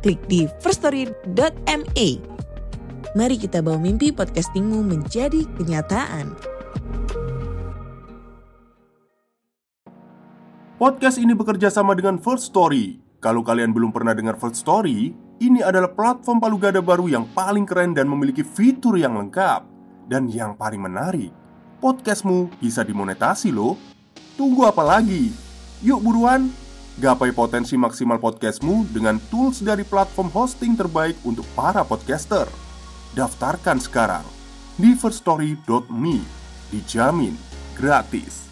klik di firststory.me. Mari kita bawa mimpi podcastingmu menjadi kenyataan. Podcast ini bekerja sama dengan First Story. Kalau kalian belum pernah dengar First Story, ini adalah platform palu gada baru yang paling keren dan memiliki fitur yang lengkap. Dan yang paling menarik, podcastmu bisa dimonetasi loh. Tunggu apa lagi? Yuk buruan, gapai potensi maksimal podcastmu dengan tools dari platform hosting terbaik untuk para podcaster. Daftarkan sekarang di firststory.me. Dijamin gratis.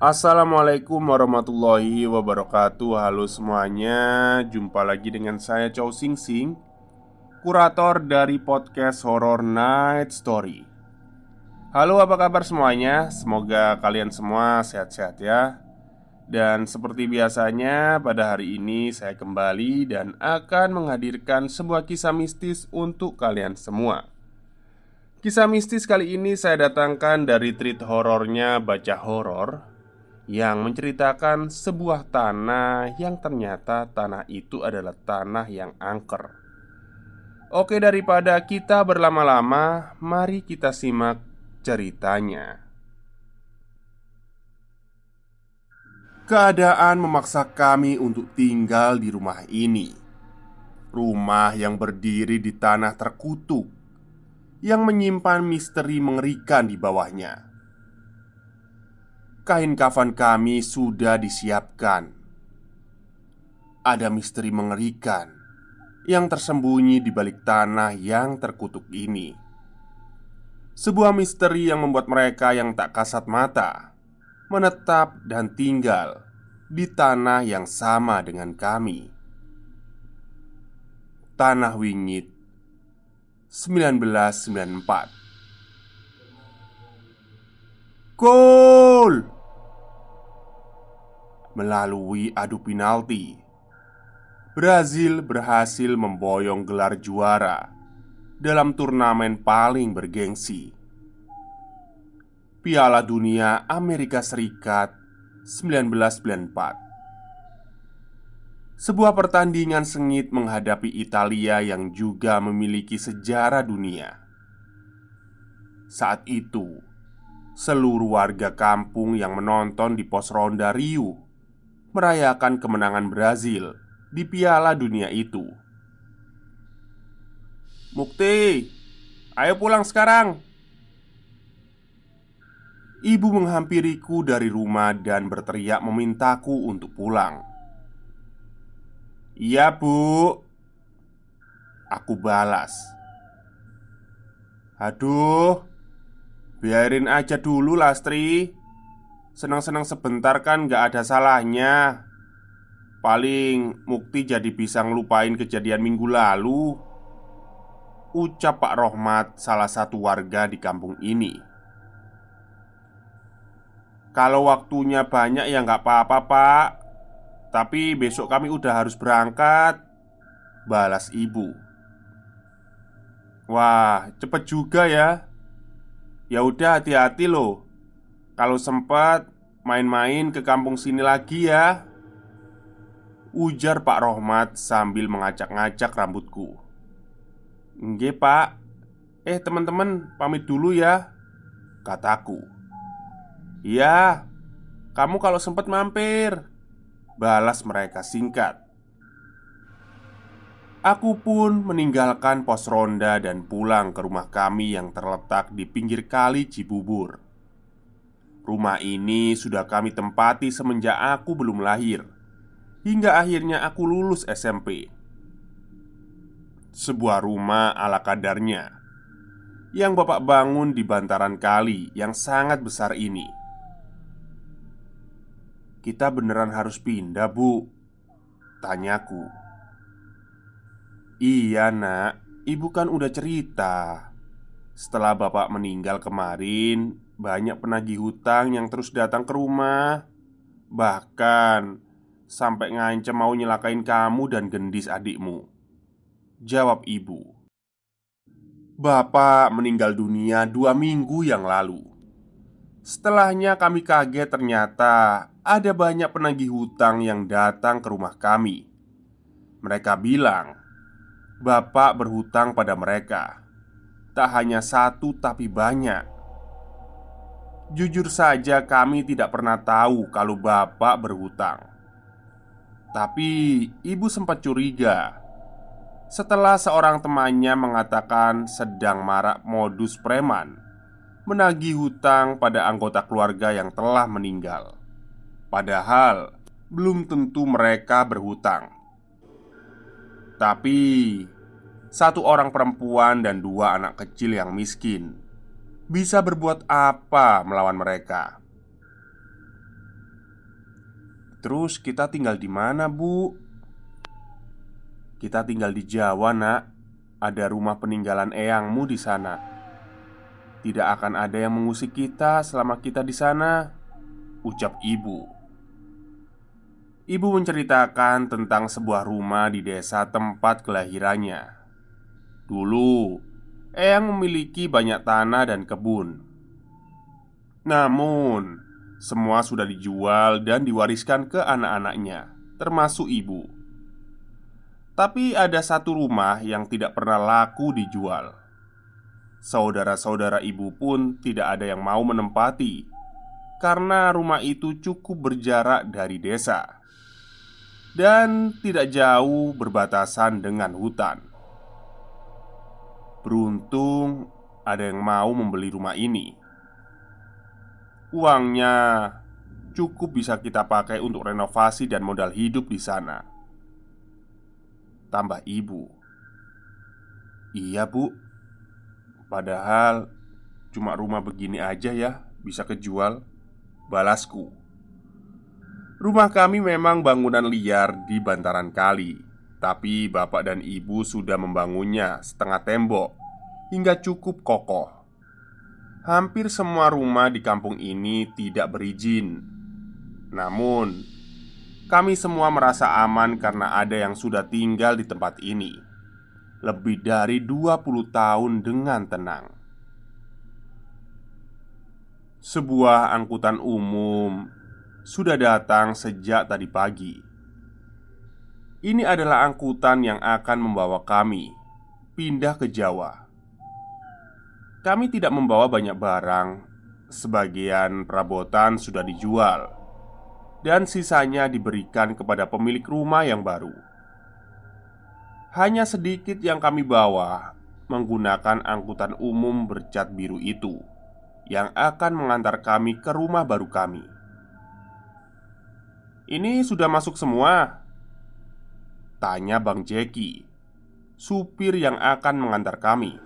Assalamualaikum warahmatullahi wabarakatuh. Halo semuanya. Jumpa lagi dengan saya Chow Sing Sing Kurator dari podcast Horror Night Story. Halo apa kabar semuanya? Semoga kalian semua sehat-sehat ya. Dan seperti biasanya pada hari ini saya kembali dan akan menghadirkan sebuah kisah mistis untuk kalian semua. Kisah mistis kali ini saya datangkan dari treat horornya Baca Horor yang menceritakan sebuah tanah yang ternyata tanah itu adalah tanah yang angker. Oke, daripada kita berlama-lama, mari kita simak ceritanya. Keadaan memaksa kami untuk tinggal di rumah ini. Rumah yang berdiri di tanah terkutuk yang menyimpan misteri mengerikan di bawahnya kain kafan kami sudah disiapkan. Ada misteri mengerikan yang tersembunyi di balik tanah yang terkutuk ini. Sebuah misteri yang membuat mereka yang tak kasat mata menetap dan tinggal di tanah yang sama dengan kami. Tanah Wingit 1994 Gol! melalui adu penalti. Brazil berhasil memboyong gelar juara dalam turnamen paling bergengsi. Piala Dunia Amerika Serikat 1994 sebuah pertandingan sengit menghadapi Italia yang juga memiliki sejarah dunia. Saat itu, seluruh warga kampung yang menonton di pos ronda riuh merayakan kemenangan Brazil di Piala Dunia itu. Mukti, ayo pulang sekarang. Ibu menghampiriku dari rumah dan berteriak memintaku untuk pulang. "Iya, Bu." Aku balas. "Aduh, biarin aja dulu, Lastri. Senang-senang sebentar kan gak ada salahnya. Paling Mukti jadi bisa ngelupain kejadian minggu lalu. Ucap Pak Rohmat salah satu warga di kampung ini. Kalau waktunya banyak ya nggak apa-apa pak. Tapi besok kami udah harus berangkat Balas ibu. Wah cepet juga ya Ya udah hati-hati loh. Kalau sempat main-main ke kampung sini lagi ya. Ujar Pak Rohmat sambil mengacak-ngacak rambutku. Nge pak. Eh teman-teman pamit dulu ya Kataku Iya Kamu kalau sempat mampir. Balas mereka singkat Aku pun meninggalkan pos ronda dan pulang ke rumah kami yang terletak di pinggir kali Cibubur. Rumah ini sudah kami tempati semenjak aku belum lahir, hingga akhirnya aku lulus SMP. Sebuah rumah ala kadarnya yang bapak bangun di bantaran kali yang sangat besar ini. Kita beneran harus pindah, Bu? Tanyaku. Iya nak, ibu kan udah cerita. Setelah bapak meninggal kemarin Banyak penagih hutang yang terus datang ke rumah. Bahkan Sampai ngancem mau nyelakain kamu dan gendis adikmu. Jawab ibu. Bapak meninggal dunia dua minggu yang lalu. Setelahnya kami kaget ternyata ada banyak penagih hutang yang datang ke rumah kami. Mereka bilang Bapak berhutang pada mereka. Tak hanya satu tapi banyak. Jujur saja kami tidak pernah tahu kalau bapak berhutang. Tapi ibu sempat curiga Setelah seorang temannya mengatakan sedang marak modus preman Menagih hutang pada anggota keluarga yang telah meninggal. Padahal belum tentu mereka berhutang tapi satu orang perempuan dan dua anak kecil yang miskin bisa berbuat apa melawan mereka? Terus kita tinggal di mana, Bu? Kita tinggal di Jawa, Nak. Ada rumah peninggalan eyangmu di sana. Tidak akan ada yang mengusik kita selama kita di sana, ucap ibu. Ibu menceritakan tentang sebuah rumah di desa tempat kelahirannya. Dulu, Eyang memiliki banyak tanah dan kebun. Namun, semua sudah dijual dan diwariskan ke anak-anaknya, termasuk ibu. Tapi ada satu rumah yang tidak pernah laku dijual. Saudara-saudara ibu pun tidak ada yang mau menempati karena rumah itu cukup berjarak dari desa dan tidak jauh berbatasan dengan hutan. Beruntung ada yang mau membeli rumah ini. Uangnya cukup bisa kita pakai untuk renovasi dan modal hidup di sana. Tambah ibu. Iya, Bu. Padahal cuma rumah begini aja ya bisa kejual. Balasku. Rumah kami memang bangunan liar di bantaran kali, tapi bapak dan ibu sudah membangunnya setengah tembok hingga cukup kokoh. Hampir semua rumah di kampung ini tidak berizin. Namun, kami semua merasa aman karena ada yang sudah tinggal di tempat ini lebih dari 20 tahun dengan tenang. Sebuah angkutan umum sudah datang sejak tadi pagi. Ini adalah angkutan yang akan membawa kami pindah ke Jawa. Kami tidak membawa banyak barang, sebagian perabotan sudah dijual, dan sisanya diberikan kepada pemilik rumah yang baru. Hanya sedikit yang kami bawa menggunakan angkutan umum bercat biru itu yang akan mengantar kami ke rumah baru kami. Ini sudah masuk semua? Tanya Bang Jeki Supir yang akan mengantar kami.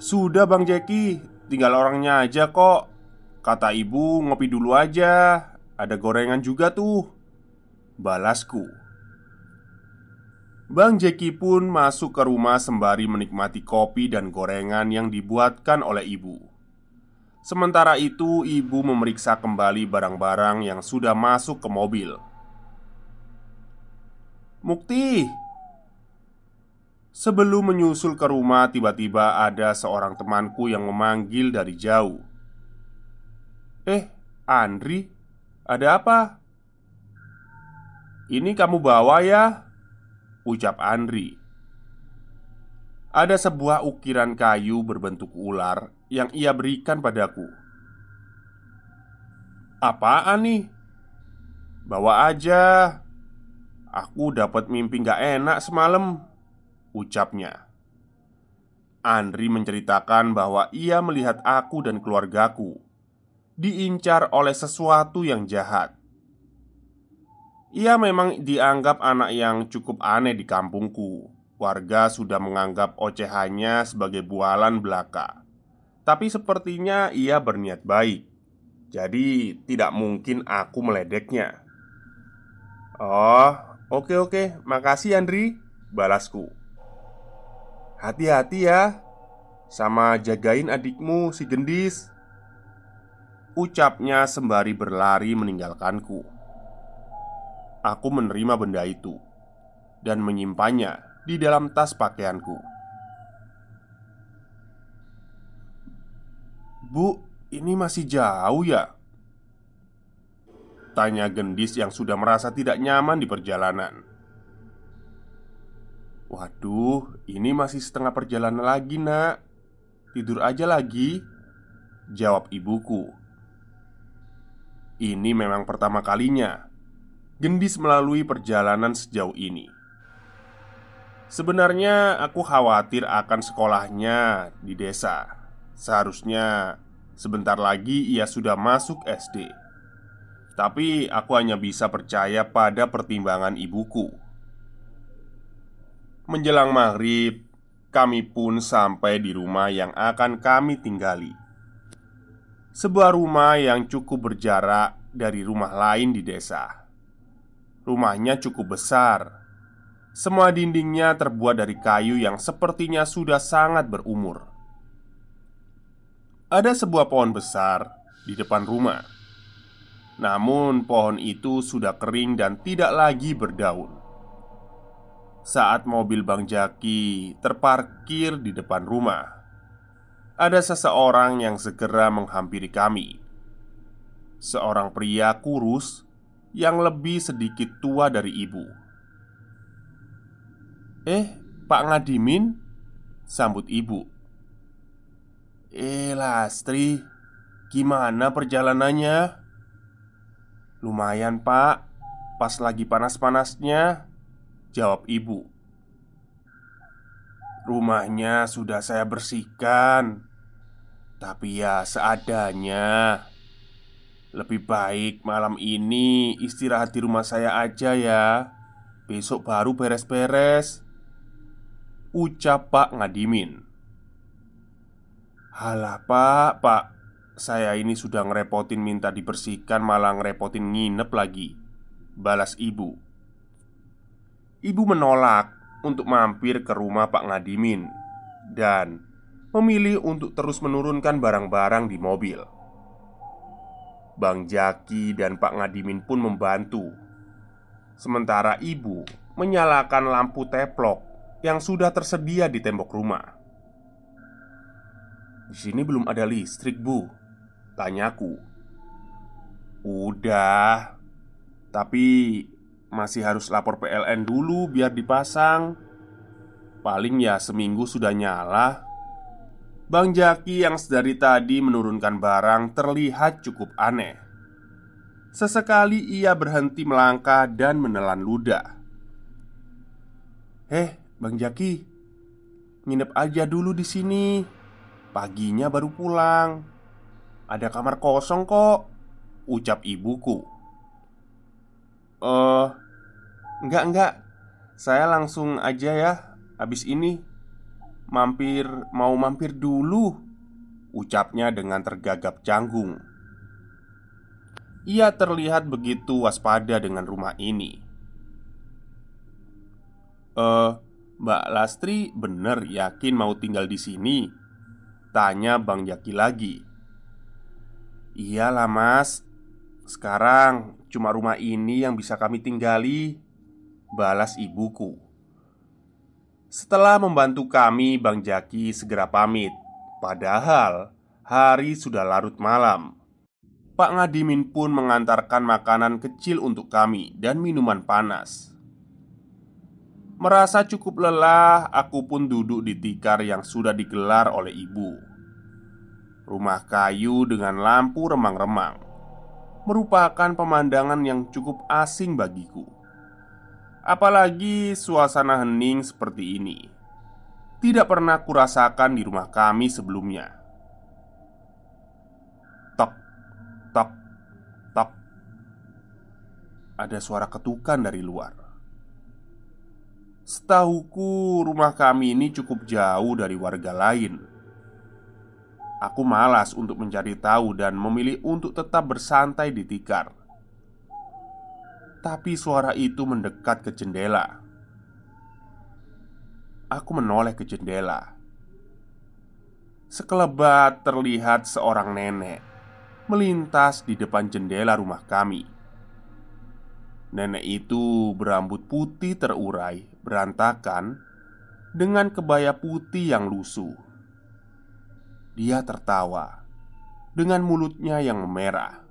Sudah Bang Jeki. Tinggal orangnya aja kok. Kata ibu ngopi dulu aja. Ada gorengan juga tuh. Balasku. Bang Jeki pun masuk ke rumah sembari menikmati kopi dan gorengan yang dibuatkan oleh ibu Sementara itu, ibu memeriksa kembali barang-barang yang sudah masuk ke mobil. Mukti, sebelum menyusul ke rumah, tiba-tiba ada seorang temanku yang memanggil dari jauh. "Eh, Andri, ada apa?" "Ini kamu bawa ya?" ucap Andri. Ada sebuah ukiran kayu berbentuk ular yang ia berikan padaku. "Apaan nih?" "Bawa aja. Aku dapat mimpi gak enak semalam." ucapnya. Andri menceritakan bahwa ia melihat aku dan keluargaku diincar oleh sesuatu yang jahat. Ia memang dianggap anak yang cukup aneh di kampungku. Warga sudah menganggap ocehannya sebagai bualan belaka. Tapi sepertinya ia berniat baik. Jadi tidak mungkin aku meledeknya. Oh, oke oke, makasih Andri, balasku. Hati-hati ya Sama jagain adikmu si gendis Ucapnya sembari berlari meninggalkanku Aku menerima benda itu Dan menyimpannya di dalam tas pakaianku Bu, ini masih jauh ya? Tanya gendis yang sudah merasa tidak nyaman di perjalanan Waduh, ini masih setengah perjalanan lagi, Nak. Tidur aja lagi, jawab ibuku. Ini memang pertama kalinya Gendis melalui perjalanan sejauh ini. Sebenarnya aku khawatir akan sekolahnya di desa. Seharusnya sebentar lagi ia sudah masuk SD. Tapi aku hanya bisa percaya pada pertimbangan ibuku Menjelang maghrib, kami pun sampai di rumah yang akan kami tinggali. Sebuah rumah yang cukup berjarak dari rumah lain di desa. Rumahnya cukup besar. Semua dindingnya terbuat dari kayu yang sepertinya sudah sangat berumur. Ada sebuah pohon besar di depan rumah. Namun, pohon itu sudah kering dan tidak lagi berdaun saat mobil Bang Jaki terparkir di depan rumah. Ada seseorang yang segera menghampiri kami. Seorang pria kurus yang lebih sedikit tua dari ibu. "Eh, Pak Ngadimin?" sambut ibu. "Eh, Lastri, gimana perjalanannya?" "Lumayan, Pak. Pas lagi panas-panasnya." Jawab ibu Rumahnya sudah saya bersihkan Tapi ya seadanya Lebih baik malam ini istirahat di rumah saya aja ya Besok baru beres-beres Ucap Pak Ngadimin Halah pak, pak Saya ini sudah ngerepotin minta dibersihkan malah ngerepotin nginep lagi Balas ibu Ibu menolak untuk mampir ke rumah Pak Ngadimin dan memilih untuk terus menurunkan barang-barang di mobil. Bang Jaki dan Pak Ngadimin pun membantu. Sementara ibu menyalakan lampu teplok yang sudah tersedia di tembok rumah. Di sini belum ada listrik, Bu. Tanyaku. Udah. Tapi masih harus lapor PLN dulu biar dipasang Paling ya seminggu sudah nyala Bang Jaki yang sedari tadi menurunkan barang terlihat cukup aneh Sesekali ia berhenti melangkah dan menelan ludah Eh, Bang Jaki Nginep aja dulu di sini Paginya baru pulang. Ada kamar kosong kok Ucap ibuku. Eh, uh, Enggak, enggak. Saya langsung aja ya Habis ini. Mampir, mau mampir dulu Ucapnya dengan tergagap canggung. Ia terlihat begitu waspada dengan rumah ini. Eh, uh, Mbak Lastri bener yakin mau tinggal di sini? Tanya Bang Jaki lagi. Iyalah mas. Sekarang cuma rumah ini yang bisa kami tinggali Balas ibuku. Setelah membantu kami Bang Jaki segera pamit. Padahal hari sudah larut malam. Pak Ngadimin pun mengantarkan makanan kecil untuk kami dan minuman panas Merasa cukup lelah, aku pun duduk di tikar yang sudah digelar oleh ibu. Rumah kayu dengan lampu remang-remang merupakan pemandangan yang cukup asing bagiku. Apalagi suasana hening seperti ini tidak pernah kurasakan di rumah kami sebelumnya. Tok, tok, tok. Ada suara ketukan dari luar. Setahuku, rumah kami ini cukup jauh dari warga lain. Aku malas untuk mencari tahu dan memilih untuk tetap bersantai di tikar. Tapi suara itu mendekat ke jendela. Aku menoleh ke jendela. Sekelebat terlihat seorang nenek melintas di depan jendela rumah kami. Nenek itu berambut putih terurai, berantakan, dengan kebaya putih yang lusuh. Dia tertawa dengan mulutnya yang memerah.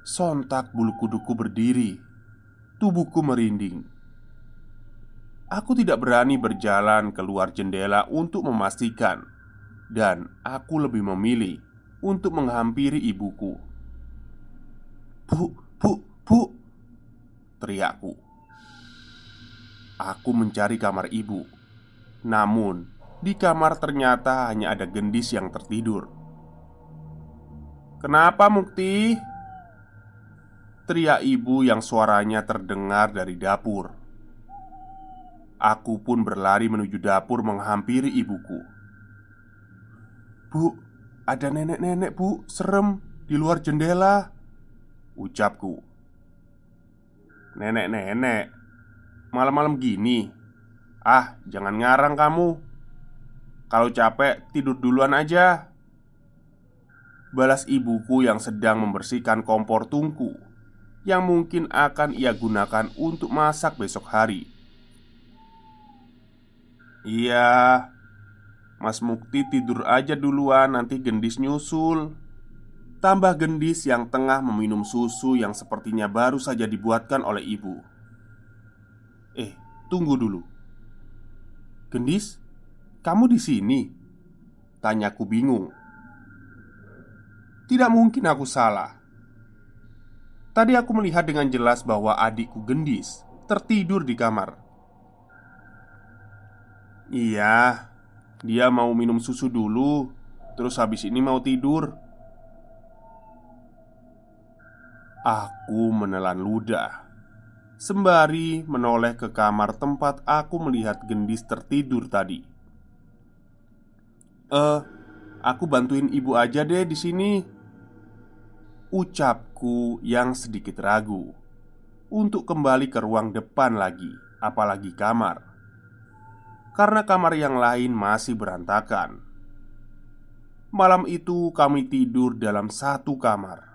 Sontak bulu kuduku berdiri, tubuhku merinding. Aku tidak berani berjalan keluar jendela untuk memastikan, dan aku lebih memilih untuk menghampiri ibuku. Bu, Bu, bu Teriakku. Aku mencari kamar ibu. Namun Di kamar ternyata hanya ada gendis yang tertidur. Kenapa Mukti? Teriak ibu yang suaranya terdengar dari dapur. Aku pun berlari menuju dapur menghampiri ibuku. Bu, ada nenek-nenek bu, serem Di luar jendela Ucapku. Nenek-nenek Malam-malam gini? Ah, jangan ngarang kamu. Kalau capek, tidur duluan aja. Balas ibuku yang sedang membersihkan kompor tungku Yang mungkin akan ia gunakan untuk masak besok hari. Iya Mas Mukti tidur aja duluan Nanti gendis nyusul Tambah gendis yang tengah meminum susu yang sepertinya baru saja dibuatkan oleh ibu. Eh, tunggu dulu. Gendis, kamu di sini? Tanyaku bingung. Tidak mungkin aku salah. Tadi aku melihat dengan jelas bahwa adikku Gendis tertidur di kamar. Iya, dia mau minum susu dulu, terus habis ini mau tidur. Aku menelan ludah. Sembari menoleh ke kamar tempat aku melihat gendis tertidur tadi. Eh, aku bantuin ibu aja deh di sini. Ucapku yang sedikit ragu Untuk kembali ke ruang depan lagi Apalagi kamar. Karena kamar yang lain masih berantakan. Malam itu kami tidur dalam satu kamar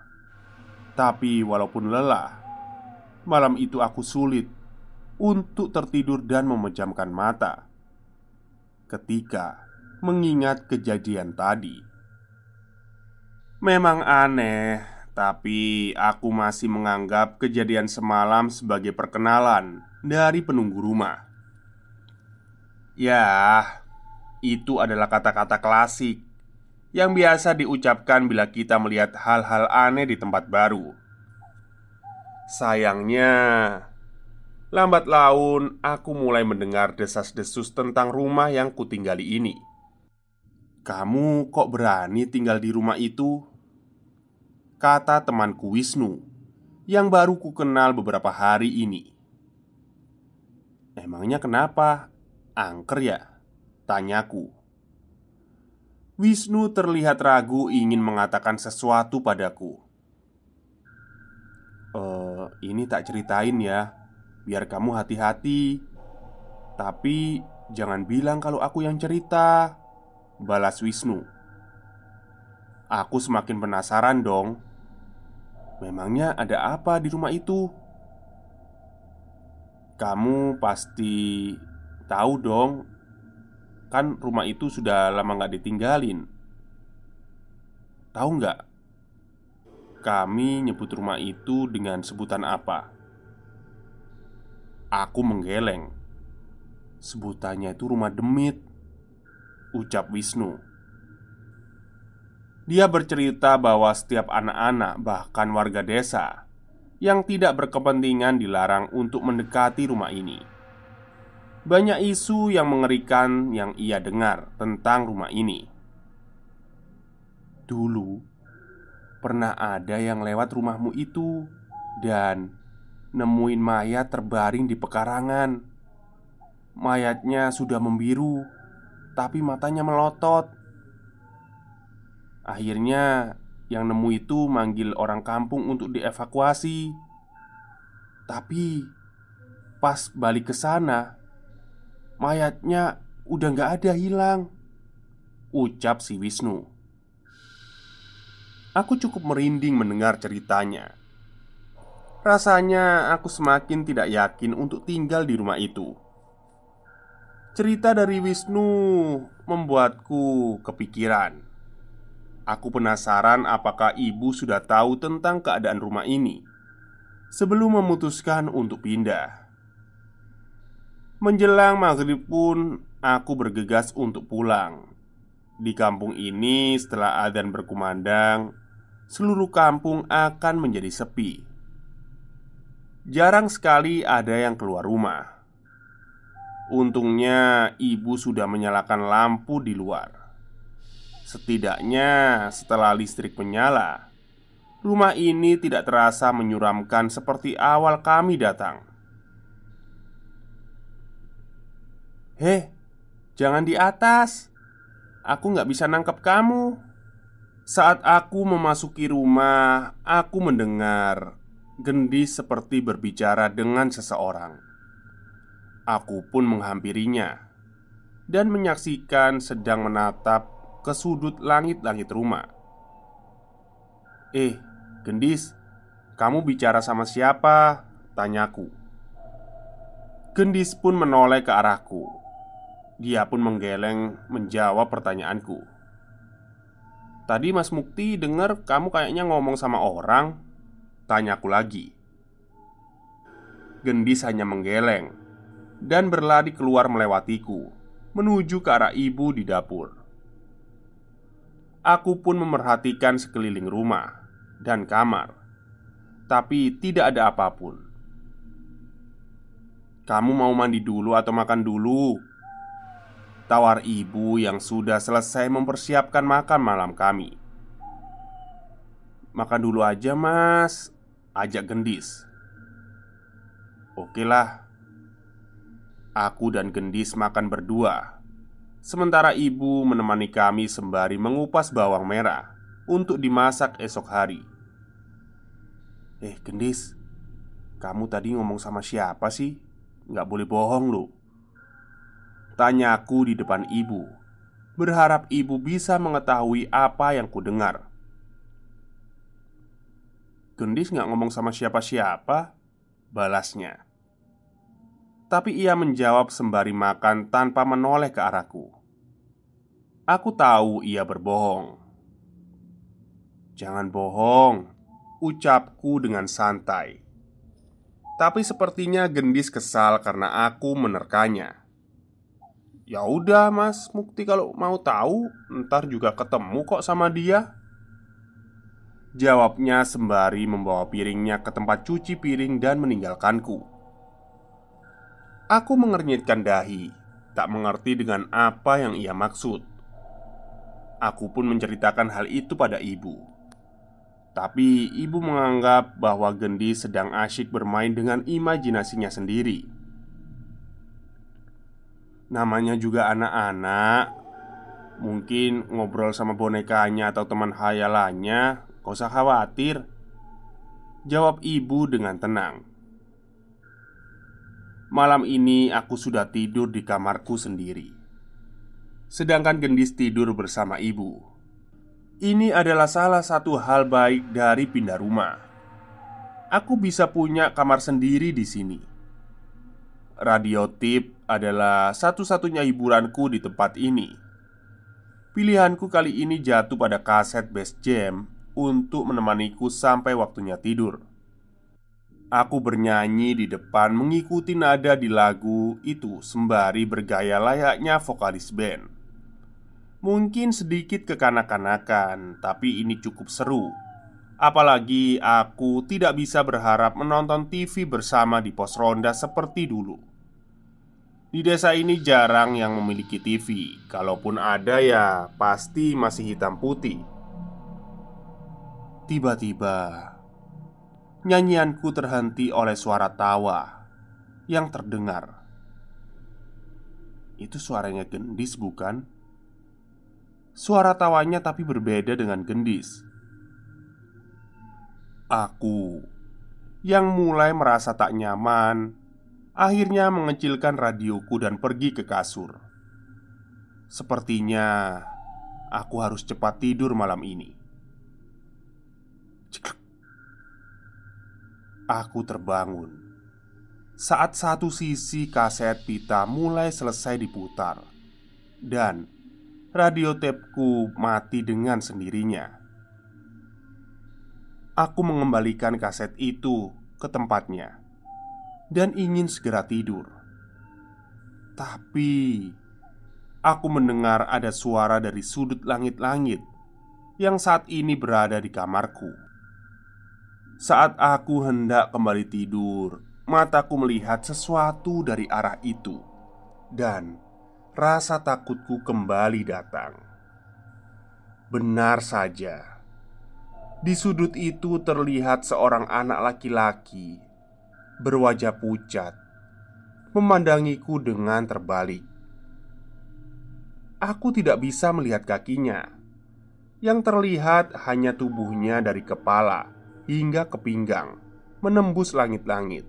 tapi walaupun lelah, malam itu aku sulit untuk tertidur dan memejamkan mata ketika mengingat kejadian tadi. Memang aneh, tapi aku masih menganggap kejadian semalam sebagai perkenalan dari penunggu rumah. Ya, itu adalah kata-kata klasik yang biasa diucapkan bila kita melihat hal-hal aneh di tempat baru. Sayangnya, lambat laun aku mulai mendengar desas-desus tentang rumah yang kutinggali ini. "Kamu kok berani tinggal di rumah itu?" kata temanku Wisnu yang baru ku kenal beberapa hari ini. "Emangnya kenapa? Angker ya?" tanyaku. Wisnu terlihat ragu ingin mengatakan sesuatu padaku. "E, ini tak ceritain ya, biar kamu hati-hati. Tapi jangan bilang kalau aku yang cerita." Balas Wisnu. Aku semakin penasaran dong. Memangnya ada apa di rumah itu? Kamu pasti tahu dong Kan rumah itu sudah lama nggak ditinggalin Tahu nggak? Kami nyebut rumah itu dengan sebutan apa? Aku menggeleng Sebutannya itu rumah demit Ucap Wisnu Dia bercerita bahwa setiap anak-anak bahkan warga desa Yang tidak berkepentingan dilarang untuk mendekati rumah ini Banyak isu yang mengerikan yang ia dengar tentang rumah ini. Dulu pernah ada yang lewat rumahmu itu dan nemuin mayat terbaring di pekarangan. Mayatnya sudah membiru, tapi matanya melotot. Akhirnya, yang nemu itu manggil orang kampung untuk dievakuasi. Tapi pas balik ke sana, mayatnya udah nggak ada hilang. Ucap si Wisnu. Aku cukup merinding mendengar ceritanya. Rasanya aku semakin tidak yakin untuk tinggal di rumah itu. Cerita dari Wisnu membuatku kepikiran. Aku penasaran apakah ibu sudah tahu tentang keadaan rumah ini sebelum memutuskan untuk pindah. Menjelang maghrib pun aku bergegas untuk pulang. Di kampung ini, setelah adzan berkumandang, seluruh kampung akan menjadi sepi. Jarang sekali ada yang keluar rumah. Untungnya, ibu sudah menyalakan lampu di luar. Setidaknya, setelah listrik menyala, rumah ini tidak terasa menyuramkan seperti awal kami datang. Heh, jangan di atas. Aku nggak bisa nangkep kamu. Saat aku memasuki rumah, aku mendengar gendis seperti berbicara dengan seseorang. Aku pun menghampirinya dan menyaksikan sedang menatap ke sudut langit-langit rumah. "Eh, gendis, kamu bicara sama siapa?" tanyaku. Gendis pun menoleh ke arahku. Dia pun menggeleng menjawab pertanyaanku. Tadi Mas Mukti dengar kamu kayaknya ngomong sama orang Tanyaku lagi Gendis hanya menggeleng Dan berlari keluar melewatiku Menuju ke arah ibu di dapur Aku pun memerhatikan sekeliling rumah Dan kamar Tapi tidak ada apa pun Kamu mau mandi dulu atau makan dulu? Tawar ibu yang sudah selesai mempersiapkan makan malam kami. Makan dulu aja mas. Ajak gendis. Oke lah. Aku dan gendis makan berdua. Sementara ibu menemani kami sembari mengupas bawang merah Untuk dimasak esok hari. Eh gendis. Kamu tadi ngomong sama siapa sih? Nggak boleh bohong loh Tanyaku di depan ibu Berharap ibu bisa mengetahui apa yang ku dengar Gendis nggak ngomong sama siapa-siapa Balasnya. Tapi ia menjawab sembari makan tanpa menoleh ke arahku. Aku tahu ia berbohong. Jangan bohong Ucapku dengan santai. Tapi sepertinya Gendis kesal karena aku menerkanya Ya udah Mas Mukti kalau mau tahu Ntar juga ketemu kok sama dia. Jawabnya sembari membawa piringnya ke tempat cuci piring dan meninggalkanku. Aku mengernyitkan dahi Tak mengerti dengan apa yang ia maksud. Aku pun menceritakan hal itu pada ibu. Tapi ibu menganggap bahwa Gendi sedang asyik bermain dengan imajinasinya sendiri Namanya juga anak-anak Mungkin ngobrol sama bonekanya atau teman hayalannya Gak usah khawatir. Jawab ibu dengan tenang. Malam ini aku sudah tidur di kamarku sendiri. Sedangkan gendis tidur bersama ibu. Ini adalah salah satu hal baik dari pindah rumah. Aku bisa punya kamar sendiri di sini. Radio tip adalah satu-satunya hiburanku di tempat ini. Pilihanku kali ini jatuh pada kaset Best Jam untuk menemaniku sampai waktunya tidur. Aku bernyanyi di depan mengikuti nada di lagu itu sembari bergaya layaknya vokalis band. Mungkin sedikit kekanak-kanakan, tapi ini cukup seru Apalagi aku tidak bisa berharap menonton TV bersama di pos ronda seperti dulu. Di desa ini jarang yang memiliki TV. Kalaupun ada, ya pasti masih hitam putih. Tiba-tiba, nyanyianku terhenti oleh suara tawa yang terdengar. Itu suaranya gendis, bukan? Suara tawanya tapi berbeda dengan gendis. Aku yang mulai merasa tak nyaman, akhirnya mengecilkan radioku dan pergi ke kasur. Sepertinya aku harus cepat tidur malam ini. Aku terbangun saat satu sisi kaset pita mulai selesai diputar, dan radio tapeku mati dengan sendirinya. Aku mengembalikan kaset itu ke tempatnya dan ingin segera tidur. Tapi aku mendengar ada suara dari sudut langit-langit yang saat ini berada di kamarku. Saat aku hendak kembali tidur, mataku melihat sesuatu dari arah itu, dan rasa takutku kembali datang. Benar saja di sudut itu terlihat seorang anak laki-laki berwajah pucat memandangiku dengan terbalik. Aku tidak bisa melihat kakinya. Yang terlihat hanya tubuhnya dari kepala hingga ke pinggang, menembus langit-langit.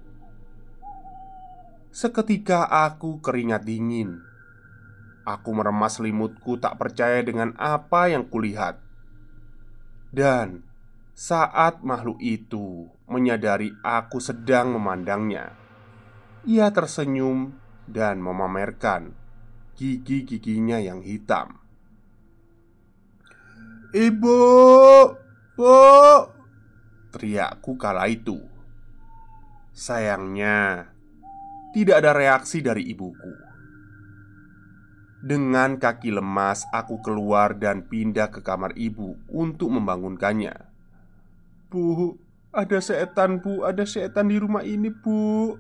Seketika aku keringat dingin. Aku meremas selimutku tak percaya dengan apa yang kulihat. Dan saat makhluk itu menyadari aku sedang memandangnya, ia tersenyum dan memamerkan gigi-giginya yang hitam. "Ibu, Bu!" teriakku kala itu. Sayangnya, tidak ada reaksi dari ibuku. Dengan kaki lemas, aku keluar dan pindah ke kamar ibu untuk membangunkannya. Bu, ada setan bu, ada setan di rumah ini bu.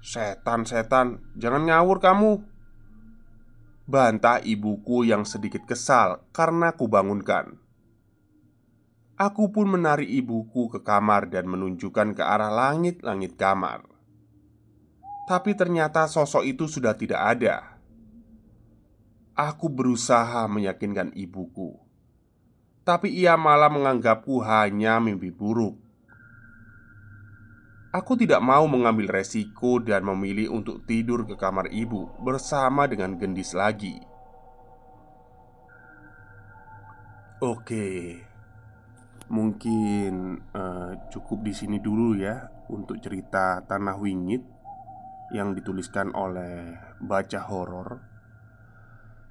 Setan, setan, jangan ngawur kamu. Bantah ibuku yang sedikit kesal karena kubangunkan. Aku pun menarik ibuku ke kamar dan menunjukkan ke arah langit-langit kamar. Tapi ternyata sosok itu sudah tidak ada. Aku berusaha meyakinkan ibuku tapi ia malah menganggapku hanya mimpi buruk. Aku tidak mau mengambil resiko dan memilih untuk tidur ke kamar ibu bersama dengan gendis lagi. Oke, mungkin uh, cukup di sini dulu ya untuk cerita Tanah Wingit yang dituliskan oleh baca horor.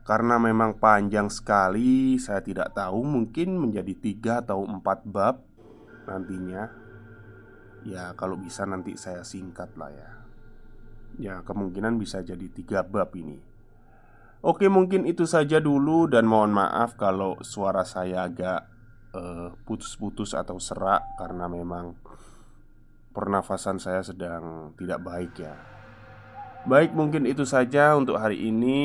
Karena memang panjang sekali Saya tidak tahu mungkin menjadi tiga atau empat bab Nantinya. Ya kalau bisa nanti saya singkat lah ya. Ya kemungkinan bisa jadi tiga bab ini. Oke mungkin itu saja dulu Dan mohon maaf kalau suara saya agak eh, putus-putus atau serak Karena memang pernafasan saya sedang tidak baik ya Baik, mungkin itu saja untuk hari ini.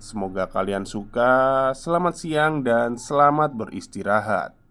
Semoga kalian suka. Selamat siang dan selamat beristirahat.